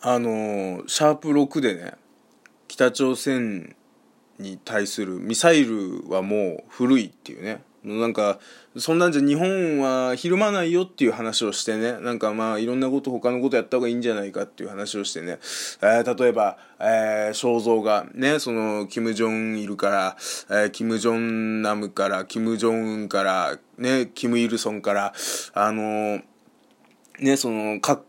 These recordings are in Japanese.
あのシャープ6でね北朝鮮に対するミサイルはもう古いっていうね。なんかそんなんじゃ日本はひるまないよっていう話をしてねなんかまあいろんなこと他のことやった方がいいんじゃないかっていう話をしてね、えー、例えば、えー、肖像がねそのキム・ジョンイルから、えー、キム・ジョンナムからキム・ジョンウンからねキム・イルソンからあのーね、その、各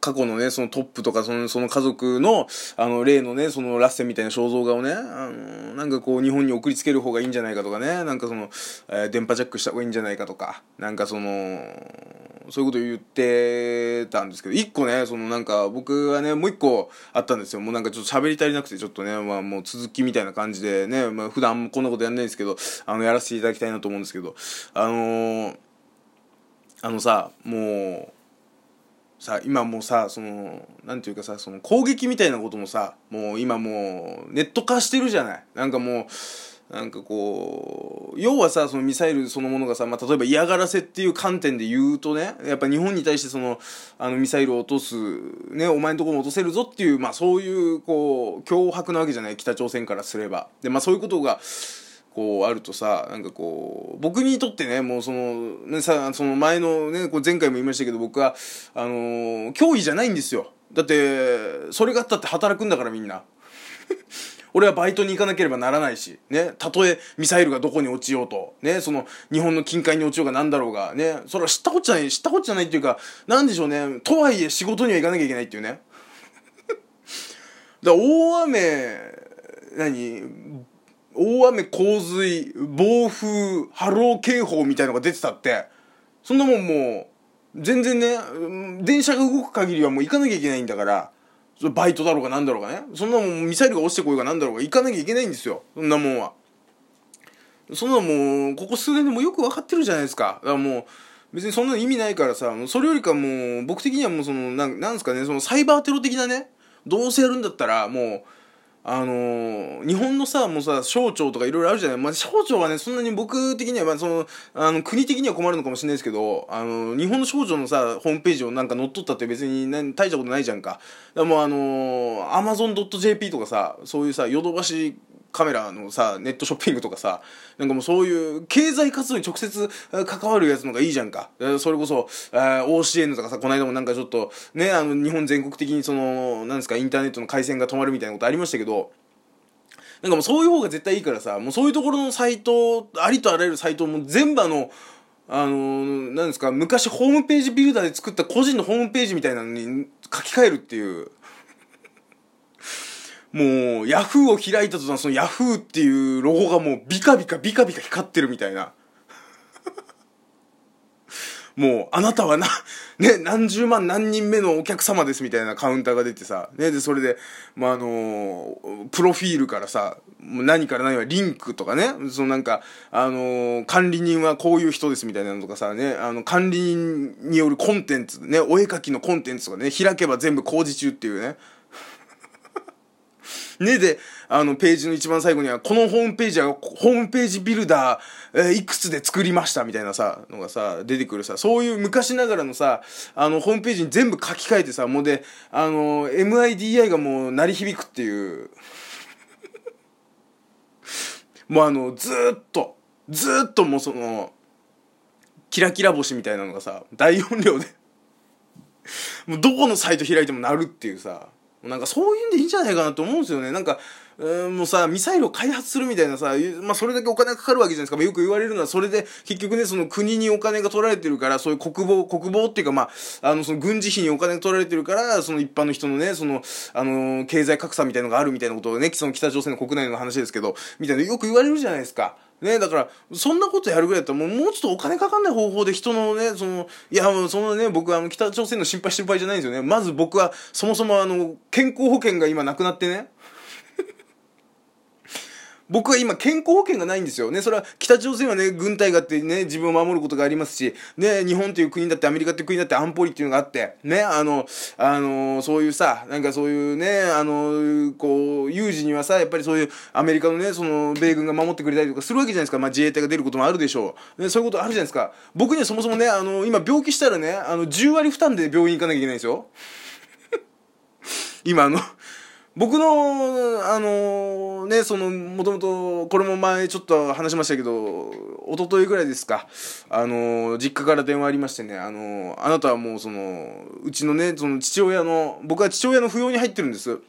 過去のね、そのトップとか、その、その家族の、あの、例のね、そのラッセンみたいな肖像画をね、あの、なんかこう、日本に送りつける方がいいんじゃないかとかね、なんかその、えー、電波ジャックした方がいいんじゃないかとか、なんかその、そういうこと言ってたんですけど、一個ね、そのなんか、僕はね、もう一個あったんですよ。もうなんかちょっと喋り足りなくて、ちょっとね、まあもう続きみたいな感じでね、まあ普段こんなことやんないんですけど、あの、やらせていただきたいなと思うんですけど、あのー、あのさ、もう、さ今もうさそのなんていうかさその攻撃みたいなこともさもう今もうネット化してるじゃない。なんかもうなんかこう要はさそのミサイルそのものがさ、まあ、例えば嫌がらせっていう観点で言うとねやっぱ日本に対してそのあのミサイルを落とす、ね、お前のところも落とせるぞっていう、まあ、そういうこう脅迫なわけじゃない。北朝鮮からすれば。で、まあ、そういうことがこうあるとさなんかこう僕にとってねもうそのねさその前のねこう前回も言いましたけど僕はあのー、脅威じゃないんですよ。だってそれがあったって働くんだからみんな。俺はバイトに行かなければならないし、ね、たとえミサイルがどこに落ちようと、ね、その日本の近海に落ちようがなんだろうが、ね、それは知ったこっちゃない、知ったこっちゃないっていうか、なんでしょうね、とはいえ仕事には行かなきゃいけないっていうね。だ大雨、何？大雨洪水暴風波浪警報みたいのが出てたって。そんなもんもう全然ね電車が動く限りはもう行かなきゃいけないんだから。バイトだろうが何だろうがね。そんなもんミサイルが落ちてこようが何だろうが行かなきゃいけないんですよ。そんなもんは。そんなもうここ数年でもよく分かってるじゃないですか。だからもう別にそんなの意味ないからさそれよりかもう僕的にはもうそのなんなんですかねそのサイバーテロ的なねどうせやるんだったらもうあのー、日本のさ、もうさ、省庁とかいろいろあるじゃない。まあ、省庁はね、そんなに僕的には、まあ、その、あの、国的には困るのかもしれないですけど、あのー、日本の省庁のさ、ホームページをなんか乗っ取ったって別に大したことないじゃんか。だもうあのー、amazon.jp とかさ、そういうさ、ヨドバシカメラのさネットショッピングとかさなんかもうそういう経済活動に直接関わるやつのがいいじゃんか。それこそえ OCN とかさこの間もなんかちょっとねあの日本全国的にそのなんですかインターネットの回線が止まるみたいなことありましたけどなんかもうそういう方が絶対いいからさもうそういうところのサイトありとあらゆるサイトも全部あのあのー、なんですか昔ホームページビルダーで作った個人のホームページみたいなのに書き換えるっていう。もう、ヤフーを開いた途端、そのヤフーっていうロゴがもうビカビカビカビカ光ってるみたいな。もう、あなたはな、ね、何十万何人目のお客様ですみたいなカウンターが出てさ、ね、で、それで、まあ、あのー、プロフィールからさ、何から何はリンクとかね、そのなんか、あのー、管理人はこういう人ですみたいなのとかさ、ね、あの、管理人によるコンテンツ、ね、お絵描きのコンテンツとかね、開けば全部工事中っていうね、ねで、あの、ページの一番最後には、このホームページは、ホームページビルダー、えー、いくつで作りましたみたいなさ、のがさ、出てくるさ、そういう昔ながらのさ、あの、ホームページに全部書き換えてさ、もうで、あの、MIDI がもう鳴り響くっていう、もうあの、ずっと、ずっともうその、キラキラ星みたいなのがさ、大音量でもうどこのサイト開いても鳴るっていうさ、なんかそういうんでいいんじゃないかなと思うんですよね。なんか、うん、もうさ、ミサイルを開発するみたいなさ、まあそれだけお金がかかるわけじゃないですか。まあよく言われるのは、それで結局ね、その国にお金が取られてるから、そういう国防、国防っていうかまあ、あの、その軍事費にお金が取られてるから、その一般の人のね、その、あの、経済格差みたいのがあるみたいなことをね、その北朝鮮の国内の話ですけど、みたいなよく言われるじゃないですか。ね、だから、そんなことやるぐらいだったら、もう、もうちょっとお金かかんない方法で人のね、その、いや、もう、そのね、僕は、あの、北朝鮮の心配心配じゃないんですよね。まず僕は、そもそも、あの、健康保険が今なくなってね、僕は今健康保険がないんですよ。ね、それは北朝鮮はね、軍隊があってね、自分を守ることがありますし、ね、日本という国だってアメリカっていう国だって安保理っていうのがあって、ね、あの、あの、そういうさ、なんかそういうね、あの、こう、有事にはさ、やっぱりそういうアメリカのね、その、米軍が守ってくれたりとかするわけじゃないですか。まあ自衛隊が出ることもあるでしょう。ね、そういうことあるじゃないですか。僕にはそもそもね、あの、今病気したらね、あの、10割負担で病院行かなきゃいけないんですよ。今あの僕の、あのね、その、もともと、これも前ちょっと話しましたけど、一昨日ぐらいですか、あの実家から電話ありましてね、あのあなたはもうその、うちのね、その父親の、僕は父親の扶養に入ってるんです。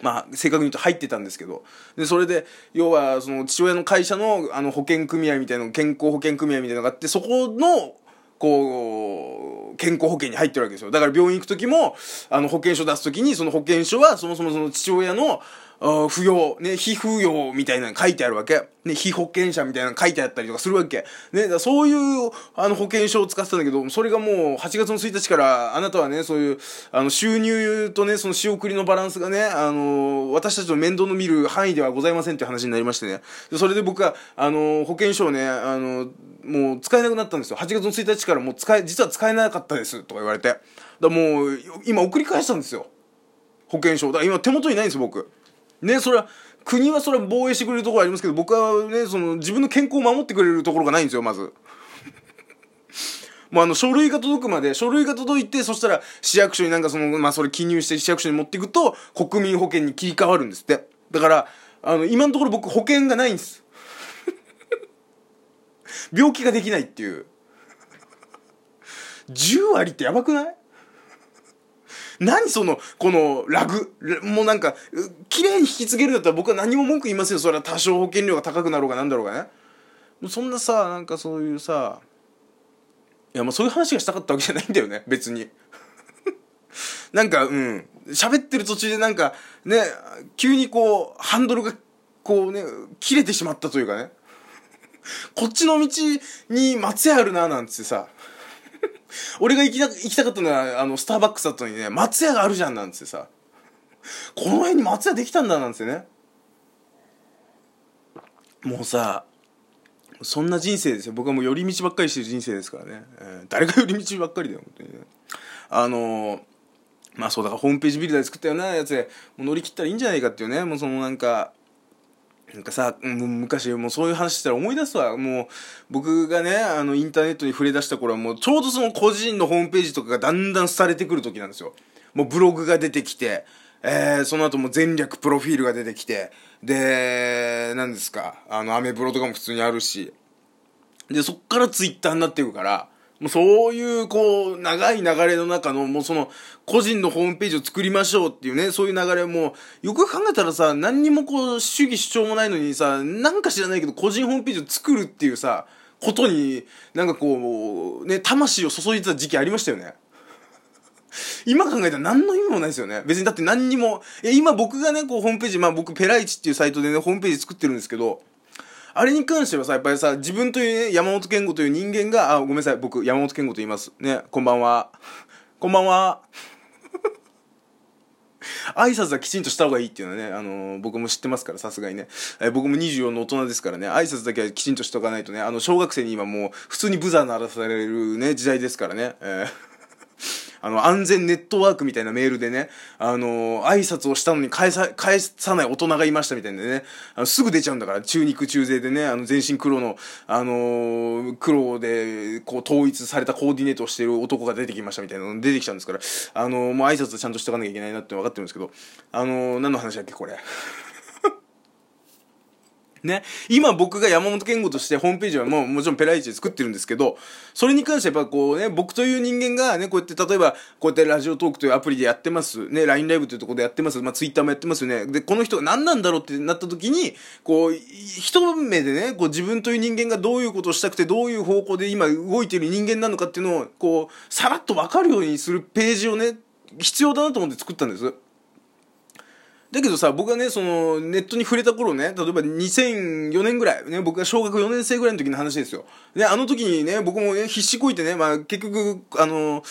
まあ、正確に言うと入ってたんですけど、で、それで、要は、その、父親の会社の、あの、保険組合みたいな健康保険組合みたいなのがあって、そこの、こう、健康保険に入ってるわけですよ。だから病院行く時も、あの、保険証出す時に、その保険証は、そもそもその父親の、扶養、ね、非扶養みたいなの書いてあるわけ。ね、非保険者みたいなの書いてあったりとかするわけ。ね、だそういう、あの、保険証を使ってたんだけど、それがもう、8月の1日から、あなたはね、そういう、あの、収入とね、その仕送りのバランスがね、あの、私たちの面倒の見る範囲ではございませんっていう話になりましてね。それで僕は、あの、保険証ね、あの、もう使えなくなったんですよ。8月の1日からもう使え、実は使えなかったです、とか言われて。だもう、今送り返したんですよ。保険証。だ今手元にないんですよ、僕。ね、それは、国はそれは防衛してくれるところありますけど、僕はね、その、自分の健康を守ってくれるところがないんですよ、まず。もうあの、書類が届くまで、書類が届いて、そしたら、市役所になんかその、まあ、それ記入して市役所に持っていくと、国民保険に切り替わるんですって。だから、あの、今のところ僕保険がないんです。病気ができないっていう。10割ってやばくない？何その、このラグ。もうなんか、綺麗に引き継げるんだったら僕は何も文句言いませんよ。それは多少保険料が高くなろうがなんだろうがね。そんなさ、なんかそういうさ、いやもうそういう話がしたかったわけじゃないんだよね、別に。なんか、うん。喋ってる途中でなんか、ね、急にこう、ハンドルが、こうね、切れてしまったというかね。こっちの道に松屋あるな、なんつってさ。俺が行きた、行きたかったのは、あの、スターバックスだったのにね、松屋があるじゃん、なんつってさ。この辺に松屋できたんだ、なんつってね。もうさ、そんな人生ですよ。僕はもう寄り道ばっかりしてる人生ですからね。えー、誰が寄り道ばっかりだよ、本当にね。あのー、まあそうだからホームページビルダーで作ったようなやつで、もう乗り切ったらいいんじゃないかっていうね、もうそのなんか、なんかさ、昔もうそういう話したら思い出すわ。もう僕がね、あのインターネットに触れ出した頃はもうちょうどその個人のホームページとかがだんだんされてくる時なんですよ。もうブログが出てきて、えー、その後も全略プロフィールが出てきて、で、何ですか、あのアメブロとかも普通にあるし、で、そっからツイッターになっていくから、もうそういうこう長い流れの中のもうその個人のホームページを作りましょうっていうねそういう流れもよく考えたらさ何にもこう主義主張もないのにさなんか知らないけど個人ホームページを作るっていうさことになんかこうね魂を注いでた時期ありましたよね今考えたら何の意味もないですよね。別にだって何にも、いや今僕がね、こうホームページ、まあ僕ペライチっていうサイトでね、ホームページ作ってるんですけど、あれに関してはさ、やっぱりさ、自分というね、山本健吾という人間が、あ、ごめんなさい、僕、山本健吾と言います。ね、こんばんは。こんばんは。挨拶はきちんとした方がいいっていうのはね、あのー、僕も知ってますから、さすがにね。えー、僕も24の大人ですからね、挨拶だけはきちんとしておかないとね、あの、小学生に今もう、普通にブザー鳴らされるね、時代ですからね。えーあの、安全ネットワークみたいなメールでね、あの、挨拶をしたのに返さ、返さない大人がいましたみたいなね、あのすぐ出ちゃうんだから、中肉中背でね、あの、全身黒の、あの、黒で、こう、統一されたコーディネートをしてる男が出てきましたみたいなの出てきちゃうんですから、あの、もう挨拶ちゃんとしておかなきゃいけないなって分かってるんですけど、あの、何の話だっけ、これ。ね。今僕が山本健吾としてホームページはもうもちろんペライチで作ってるんですけど、それに関してやっぱこうね、僕という人間がね、こうやって例えば、こうやってラジオトークというアプリでやってます。ね、LINE ライブというところでやってます。まあ、Twitter もやってますよね。で、この人が何なんだろうってなった時に、こう、一目でね、こう自分という人間がどういうことをしたくて、どういう方向で今動いている人間なのかっていうのを、こう、さらっとわかるようにするページをね、必要だなと思って作ったんです。だけどさ、僕がね、その、ネットに触れた頃ね、例えば2004年ぐらい、ね、僕が小学4年生ぐらいの時の話ですよ。で、あの時にね、僕もね、必死こいてね、まあ結局、あの、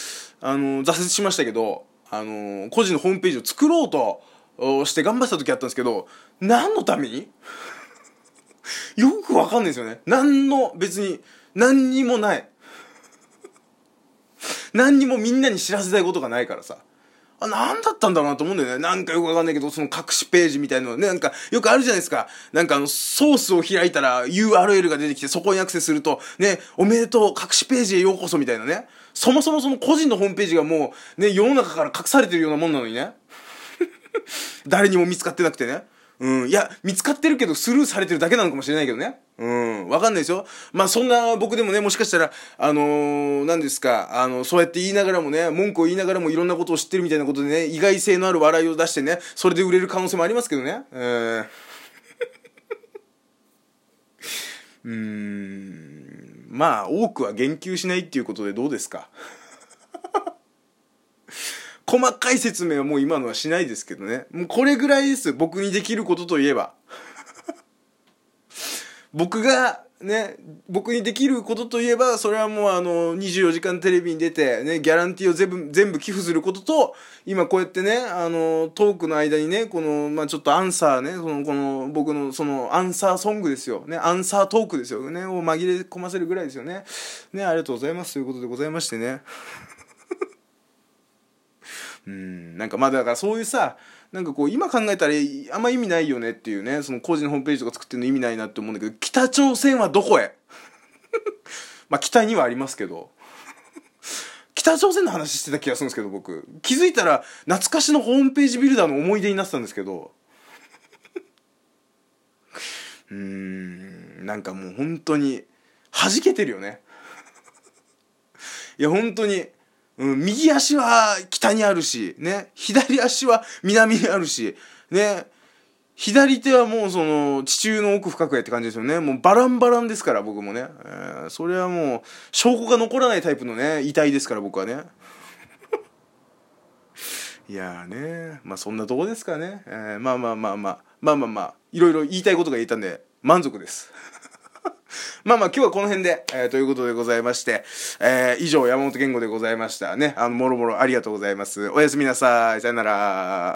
あの、挫折しましたけど、あの、個人のホームページを作ろうとして頑張った時あったんですけど、何のために？よくわかんないですよね。何の、別に、何にもない。何にもみんなに知らせたいことがないからさ。あ、なんだったんだろうなと思うんだよね。なんかよくわかんないけど、その隠しページみたいなのね、なんかよくあるじゃないですか。なんかあの、ソースを開いたら URL が出てきて、そこにアクセスすると、ね、おめでとう、隠しページへようこそみたいなね。そもそもその個人のホームページがもう、ね、世の中から隠されてるようなもんなのにね。誰にも見つかってなくてね。うん。いや、見つかってるけどスルーされてるだけなのかもしれないけどね。うん。わかんないですよ。まあ、そんな僕でもね、もしかしたら、あのー、何ですか、あの、そうやって言いながらもね、文句を言いながらもいろんなことを知ってるみたいなことでね、意外性のある笑いを出してね、それで売れる可能性もありますけどね。うん。うーん。まあ、多くは言及しないっていうことでどうですか？細かい説明はもう今のはしないですけどね。もうこれぐらいです。僕にできることといえば。僕が、ね、僕にできることといえば、それはもうあの、24時間テレビに出て、ね、ギャランティーを全部、全部寄付することと、今こうやってね、あの、トークの間にね、この、まあちょっとアンサーね、その、この、僕のその、アンサーソングですよ。ね、アンサートークですよ。ね、を紛れ込ませるぐらいですよね。ね、ありがとうございます。ということでございましてね。うん。なんかまあだからそういうさなんかこう今考えたらあんま意味ないよねっていうねその個人のホームページとか作ってるの意味ないなって思うんだけど北朝鮮はどこへ？まあ北にはありますけど。北朝鮮の話してた気がするんですけど僕。気づいたら懐かしのホームページビルダーの思い出になってたんですけど。うーん。なんかもう本当に弾けてるよね。いや本当にうん、右足は北にあるし、ね、左足は南にあるし、ね、左手はもうその地中の奥深くへって感じですよね。もうバランバランですから僕もね。えー、それはもう証拠が残らないタイプのね、遺体ですから僕はね。いやーね、まあそんなとこですかね。えー、まあまあまあまあ、まあまあまあ、いろいろ言いたいことが言えたんで満足です。まあまあ今日はこの辺で、えー、ということでございまして、えー、以上山本健吾でございましたね。あの、もろもろありがとうございます。おやすみなさい。さよなら。